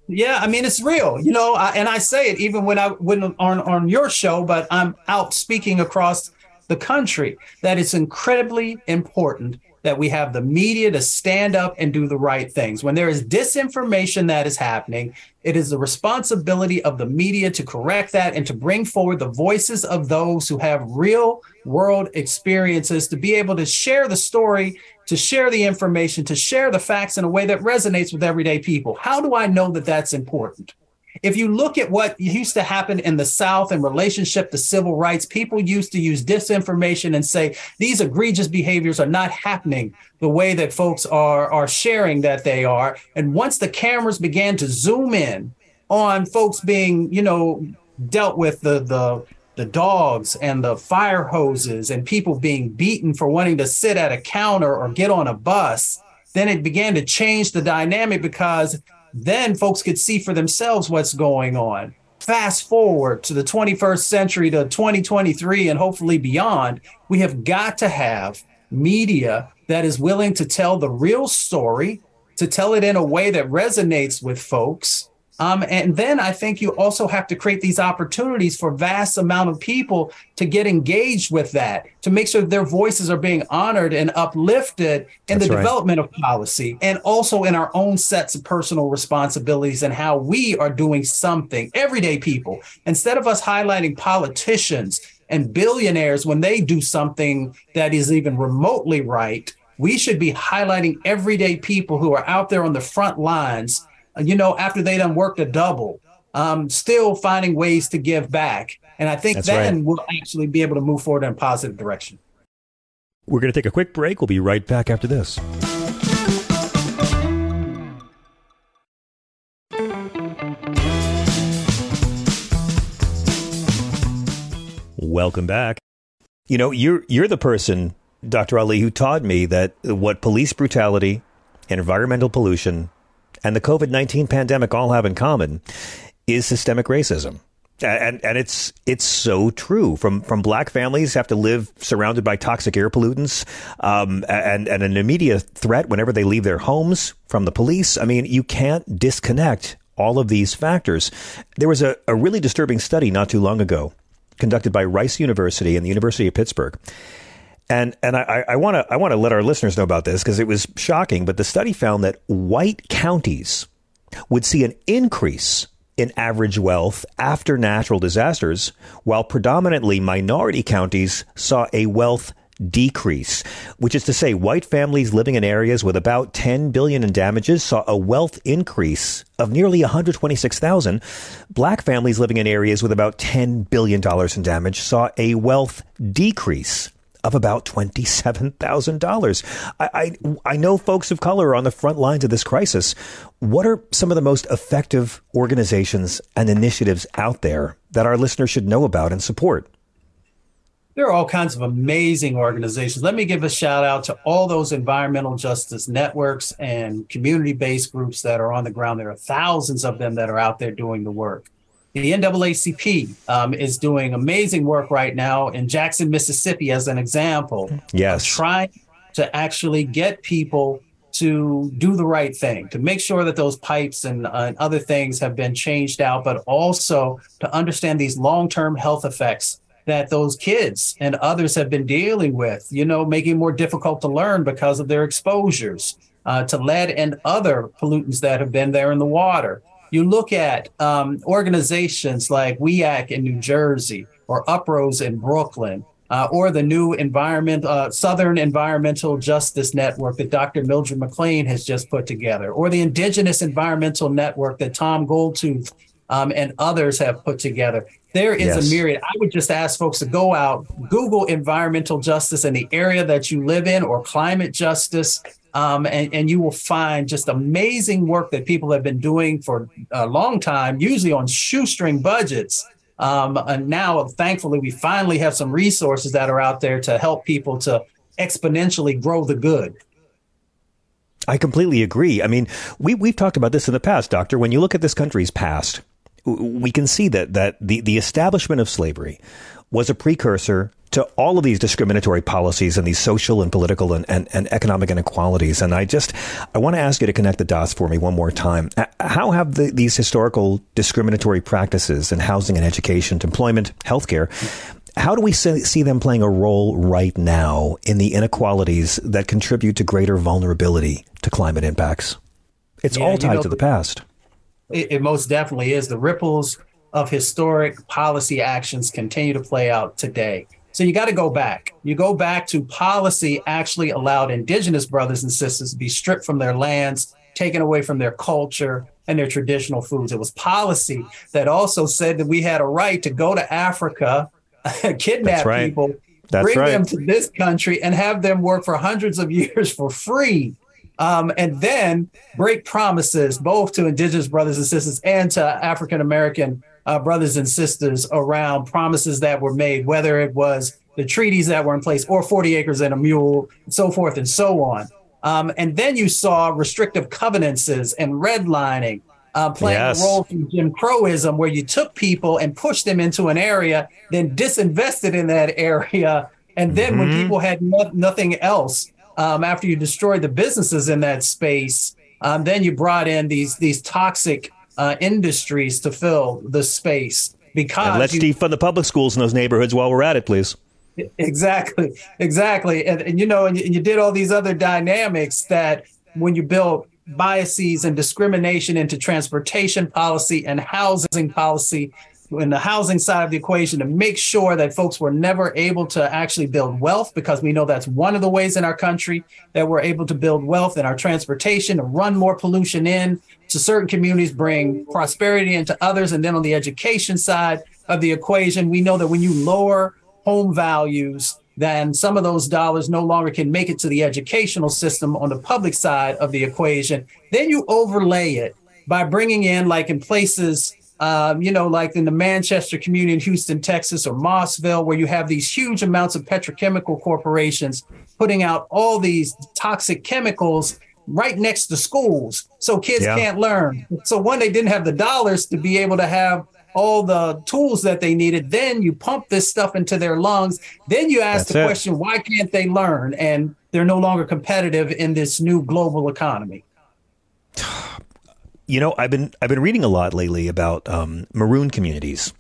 Yeah, I mean it's real, you know, I, and I say it even when I when on on your show, but I'm out speaking across the country that it's incredibly important that we have the media to stand up and do the right things. When there is disinformation that is happening, it is the responsibility of the media to correct that and to bring forward the voices of those who have real world experiences to be able to share the story, to share the information, to share the facts in a way that resonates with everyday people. How do I know that that's important? If you look at what used to happen in the South in relationship to civil rights, people used to use disinformation and say these egregious behaviors are not happening the way that folks are, are sharing that they are. And once the cameras began to zoom in on folks being, you know, dealt with the the the dogs and the fire hoses and people being beaten for wanting to sit at a counter or get on a bus, then it began to change the dynamic because then folks could see for themselves what's going on. Fast forward to the 21st century to 2023 and hopefully beyond, we have got to have media that is willing to tell the real story, to tell it in a way that resonates with folks, um, and then I think you also have to create these opportunities for vast amount of people to get engaged with that, to make sure their voices are being honored and uplifted in That's the right. development of policy and also in our own sets of personal responsibilities and how we are doing something, everyday people. Instead of us highlighting politicians and billionaires when they do something that is even remotely right, we should be highlighting everyday people who are out there on the front lines you know, after they done worked a double, um, still finding ways to give back. And I think That's then right. we'll actually be able to move forward in a positive direction. We're going to take a quick break. We'll be right back after this. Welcome back. You know, you're you're the person, Dr. Ali, who taught me that what police brutality and environmental pollution and the COVID 19 pandemic all have in common is systemic racism. And and it's it's so true. From from black families have to live surrounded by toxic air pollutants, um, and and an immediate threat whenever they leave their homes from the police. I mean, you can't disconnect all of these factors. There was a, a really disturbing study not too long ago, conducted by Rice University and the University of Pittsburgh, and and I want to I want to let our listeners know about this because it was shocking. But the study found that white counties would see an increase in average wealth after natural disasters, while predominantly minority counties saw a wealth decrease, which is to say white families living in areas with about 10 billion in damages saw a wealth increase of nearly 126,000. Black families living in areas with about 10 billion dollars in damage saw a wealth decrease of about $27,000. I, I, I know folks of color are on the front lines of this crisis. What are some of the most effective organizations and initiatives out there that our listeners should know about and support? There are all kinds of amazing organizations. Let me give a shout out to all those environmental justice networks and community based groups that are on the ground. There are thousands of them that are out there doing the work. The NAACP um, is doing amazing work right now in Jackson, Mississippi, as an example. Yes. Trying to actually get people to do the right thing, to make sure that those pipes and, uh, and other things have been changed out, but also to understand these long term health effects that those kids and others have been dealing with, you know, making more difficult to learn because of their exposures uh, to lead and other pollutants that have been there in the water. You look at um, organizations like WEAC in New Jersey or UPROSE in Brooklyn uh, or the new environment, uh, Southern Environmental Justice Network that Dr. Mildred McClain has just put together, or the Indigenous Environmental Network that Tom Goldtooth um, and others have put together. There is yes. a myriad. I would just ask folks to go out, Google environmental justice in the area that you live in, or climate justice. Um, and, and you will find just amazing work that people have been doing for a long time, usually on shoestring budgets, um, and now, thankfully, we finally have some resources that are out there to help people to exponentially grow the good. I completely agree. I mean, we, we've talked about this in the past, Doctor. When you look at this country's past, we can see that, that the, the establishment of slavery was a precursor to all of these discriminatory policies and these social and political and, and, and economic inequalities. And I just, I want to ask you to connect the dots for me one more time. Uh, how have the, these historical discriminatory practices in housing and education, employment, healthcare, how do we see them playing a role right now in the inequalities that contribute to greater vulnerability to climate impacts? It's yeah, all tied you know, to the past. It, it most definitely is. The ripples of historic policy actions continue to play out today. So you got to go back. You go back to policy actually allowed indigenous brothers and sisters to be stripped from their lands, taken away from their culture and their traditional foods. It was policy that also said that we had a right to go to Africa, kidnap right. people, That's bring right. them to this country, and have them work for hundreds of years for free. Um, and then break promises both to indigenous brothers and sisters and to African American uh, brothers and sisters around promises that were made, whether it was the treaties that were in place or 40 acres and a mule, and so forth and so on. Um, and then you saw restrictive covenants and redlining uh, playing yes. a role through Jim Crowism, where you took people and pushed them into an area, then disinvested in that area. And then mm-hmm. when people had no- nothing else, um, after you destroyed the businesses in that space, um, then you brought in these these toxic uh, industries to fill the space because and let's you, defund the public schools in those neighborhoods while we're at it, please. Exactly, exactly, and, and you know, and you, and you did all these other dynamics that when you build biases and discrimination into transportation policy and housing policy in the housing side of the equation to make sure that folks were never able to actually build wealth because we know that's one of the ways in our country that we're able to build wealth in our transportation to run more pollution in to certain communities bring prosperity into others. And then on the education side of the equation we know that when you lower home values then some of those dollars no longer can make it to the educational system on the public side of the equation. Then you overlay it by bringing in like in places um, you know, like in the Manchester community in Houston, Texas, or Mossville, where you have these huge amounts of petrochemical corporations putting out all these toxic chemicals right next to schools. So kids yeah. can't learn. So one, they didn't have the dollars to be able to have all the tools that they needed. Then you pump this stuff into their lungs. Then you ask That's the it. question, why can't they learn? And they're no longer competitive in this new global economy. You know, I've been I've been reading a lot lately about um, maroon communities,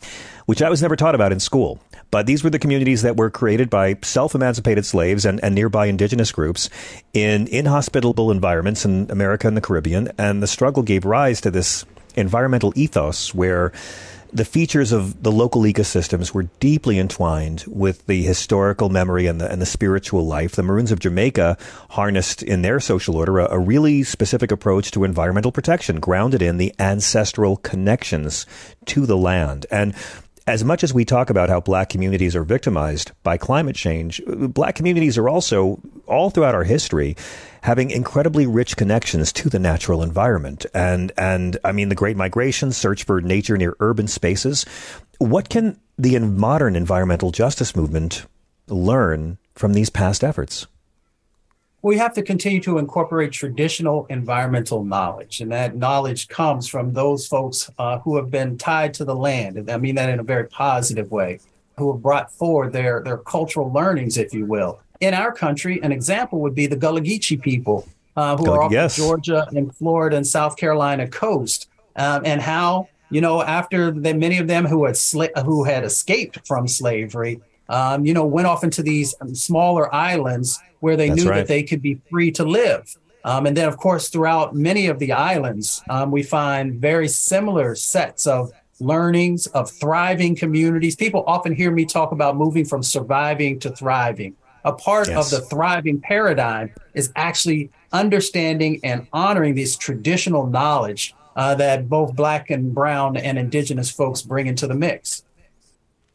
which I was never taught about in school. But these were the communities that were created by self-emancipated slaves and, and nearby indigenous groups in inhospitable environments in America and the Caribbean, and the struggle gave rise to this environmental ethos where the features of the local ecosystems were deeply entwined with the historical memory and the, and the spiritual life. The Maroons of Jamaica harnessed in their social order a, a really specific approach to environmental protection, grounded in the ancestral connections to the land. And as much as we talk about how black communities are victimized by climate change, uh, black communities are also, all throughout our history, having incredibly rich connections to the natural environment. And, and I mean, the Great Migration, search for nature near urban spaces. What can the modern environmental justice movement learn from these past efforts? we have to continue to incorporate traditional environmental knowledge. And that knowledge comes from those folks uh, who have been tied to the land. And I mean that in a very positive way, who have brought forward their, their cultural learnings, if you will. In our country, an example would be the Gullah Geechee people uh, who God, are off yes. the Georgia and Florida and South Carolina coast, um, and how you know after the, many of them who had sla- who had escaped from slavery, um, you know, went off into these smaller islands where they That's knew right. that they could be free to live. Um, and then, of course, throughout many of the islands, um, we find very similar sets of learnings of thriving communities. People often hear me talk about moving from surviving to thriving. A part Yes. of the thriving paradigm is actually understanding and honoring this traditional knowledge uh, that both Black and Brown and Indigenous folks bring into the mix.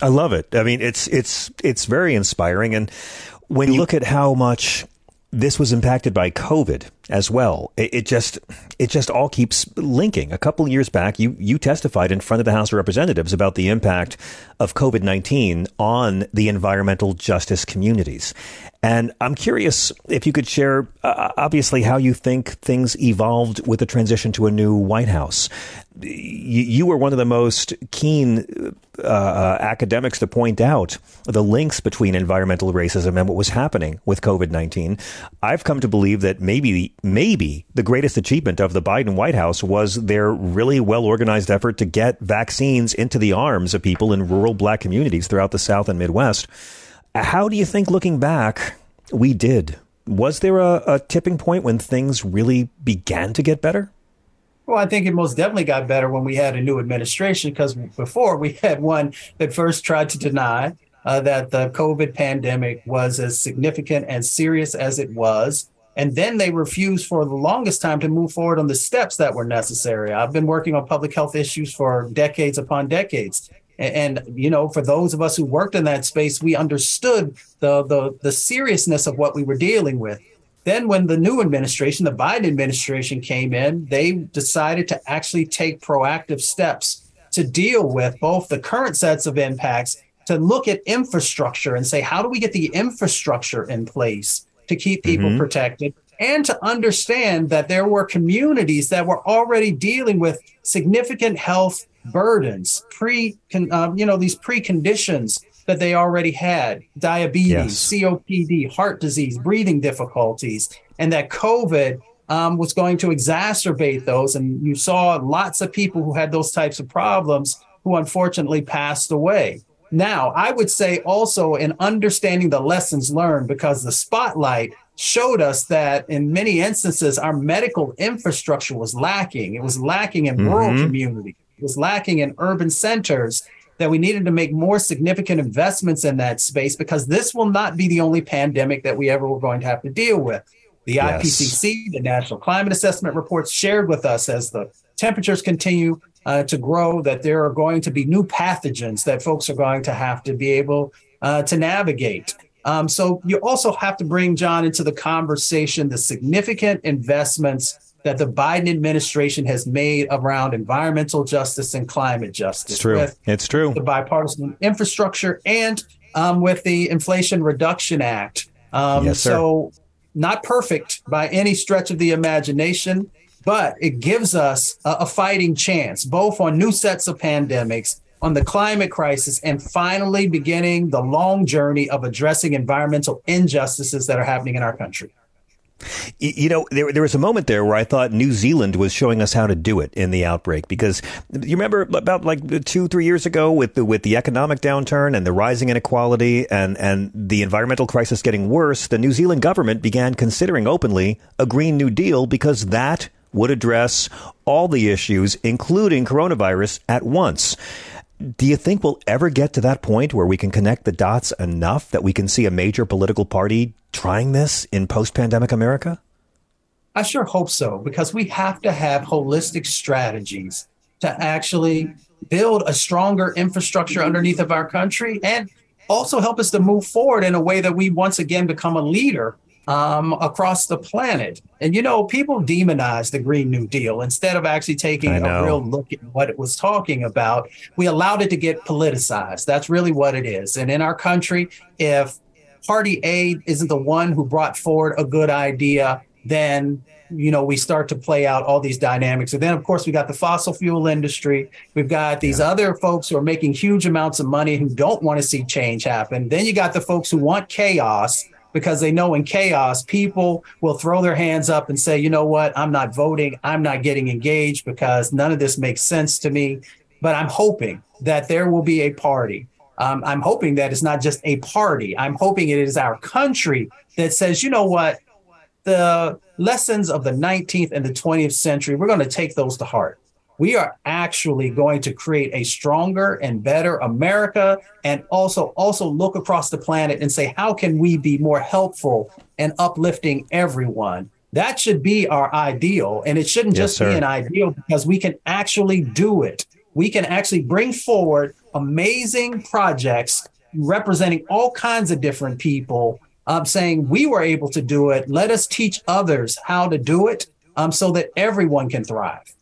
I love it. I mean, it's it's it's very inspiring, and when you look at how much this was impacted by COVID as well, it, it just it just all keeps linking. A couple years back, you you testified in front of the House of Representatives about the impact of COVID nineteen on the environmental justice communities, and I'm curious if you could share, uh, obviously, how you think things evolved with the transition to a new White House. You, you were one of the most keen uh, uh, academics to point out the links between environmental racism and what was happening with COVID 19. I've come to believe that maybe, maybe the greatest achievement of the Biden White House was their really well organized effort to get vaccines into the arms of people in rural black communities throughout the South and Midwest. How do you think, looking back, we did? Was there a, a tipping point when things really began to get better? Well, I think it most definitely got better when we had a new administration because before we had one that first tried to deny uh, that the COVID pandemic was as significant and serious as it was. And then they refused for the longest time to move forward on the steps that were necessary. I've been working on public health issues for decades upon decades. And, and, you know, for those of us who worked in that space, we understood the, the the seriousness of what we were dealing with. Then, when the new administration, the Biden administration came in, they decided to actually take proactive steps to deal with both the current sets of impacts, to look at infrastructure and say, how do we get the infrastructure in place to keep people Mhm. protected? And to understand that there were communities that were already dealing with significant health burdens, pre, um, you know, these preconditions that they already had diabetes, Yes. COPD, heart disease, breathing difficulties, and that COVID um, was going to exacerbate those. And you saw lots of people who had those types of problems who unfortunately passed away. Now, I would say also in understanding the lessons learned, because the spotlight showed us that in many instances, our medical infrastructure was lacking. It was lacking in rural Mhm. communities, it was lacking in urban centers that we needed to make more significant investments in that space because this will not be the only pandemic that we ever were going to have to deal with. The Yes. IPCC, the National Climate Assessment reports shared with us as the temperatures continue uh, to grow, that there are going to be new pathogens that folks are going to have to be able uh, to navigate. Um, so you also have to bring John into the conversation the significant investments that the Biden administration has made around environmental justice and climate justice. It's true. It's true. the bipartisan infrastructure and um, with the Inflation Reduction Act. Um, Yes, sir. So, not perfect by any stretch of the imagination, but it gives us a, a fighting chance, both on new sets of pandemics, on the climate crisis, and finally beginning the long journey of addressing environmental injustices that are happening in our country. You know, there, there was a moment there where I thought New Zealand was showing us how to do it in the outbreak because you remember about like two, three years ago with the, with the economic downturn and the rising inequality and, and the environmental crisis getting worse, the New Zealand government began considering openly a Green New Deal because that would address all the issues, including coronavirus, at once. Do you think we'll ever get to that point where we can connect the dots enough that we can see a major political party trying this in post pandemic America? I sure hope so, because we have to have holistic strategies to actually build a stronger infrastructure underneath of our country and also help us to move forward in a way that we once again become a leader um, across the planet. And you know, people demonize the Green New Deal instead of actually taking a real look at what it was talking about. We allowed it to get politicized. That's really what it is. And in our country, if party A isn't the one who brought forward a good idea, then you know we start to play out all these dynamics. And then of course we got the fossil fuel industry. We've got these other folks who are making huge amounts of money who don't want to see change happen. Then you got the folks who want chaos. Because they know in chaos, people will throw their hands up and say, you know what, I'm not voting, I'm not getting engaged because none of this makes sense to me. But I'm hoping that there will be a party. Um, I'm hoping that it's not just a party. I'm hoping it is our country that says, you know what, the lessons of the 19th and the 20th century, we're going to take those to heart. We are actually going to create a stronger and better America and also also look across the planet and say how can we be more helpful and uplifting everyone. That should be our ideal and it shouldn't yes, just sir. be an ideal because we can actually do it. We can actually bring forward amazing projects representing all kinds of different people um, saying we were able to do it. Let us teach others how to do it um, so that everyone can thrive.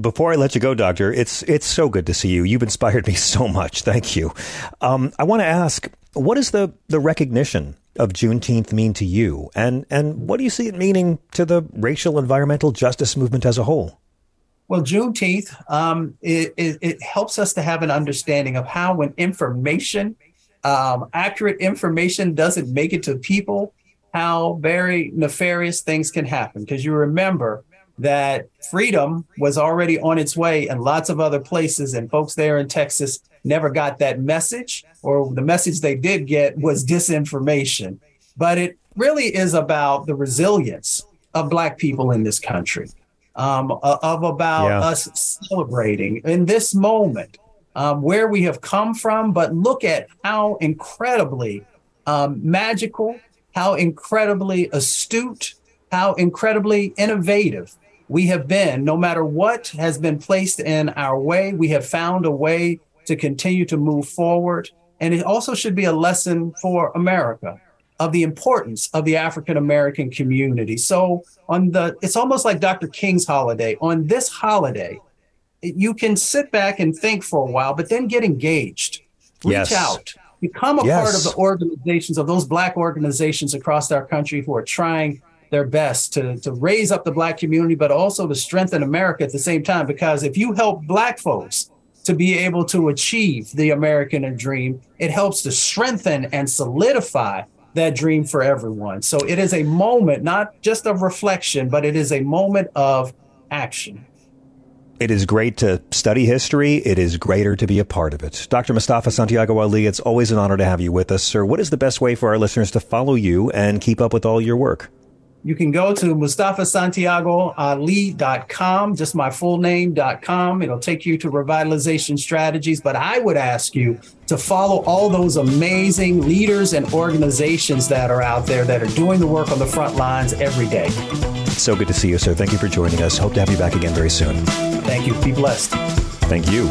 Before I let you go, Doctor, it's it's so good to see you. You've inspired me so much. Thank you. Um, I want to ask, what does the the recognition of Juneteenth mean to you, and and what do you see it meaning to the racial environmental justice movement as a whole? Well, Juneteenth, um, it, it, it helps us to have an understanding of how, when information um, accurate information doesn't make it to people, how very nefarious things can happen. Because you remember that freedom was already on its way in lots of other places, and folks there in Texas never got that message, or the message they did get was disinformation. But it really is about the resilience of Black people in this country, um, of about yeah. us celebrating in this moment um, where we have come from, but look at how incredibly um, magical, how incredibly astute, how incredibly innovative we have been. No matter what has been placed in our way, we have found a way to continue to move forward. And it also should be a lesson for America of the importance of the African American community. So on the it's almost like Dr. King's holiday. On this holiday, you can sit back and think for a while, but then get engaged. Reach yes. out. Become a yes. part of the organizations of those black organizations across our country who are trying their best to, to raise up the black community, but also to strengthen America at the same time. Because if you help black folks to be able to achieve the American dream, it helps to strengthen and solidify that dream for everyone. So it is a moment, not just of reflection, but it is a moment of action. It is great to study history. It is greater to be a part of it. Dr. Mustafa Santiago Ali, it's always an honor to have you with us, sir. What is the best way for our listeners to follow you and keep up with all your work? You can go to mustafasantiagoali.com, just my full name.com. It'll take you to revitalization strategies. But I would ask you to follow all those amazing leaders and organizations that are out there that are doing the work on the front lines every day. So good to see you, sir. Thank you for joining us. Hope to have you back again very soon. Thank you. Be blessed. Thank you.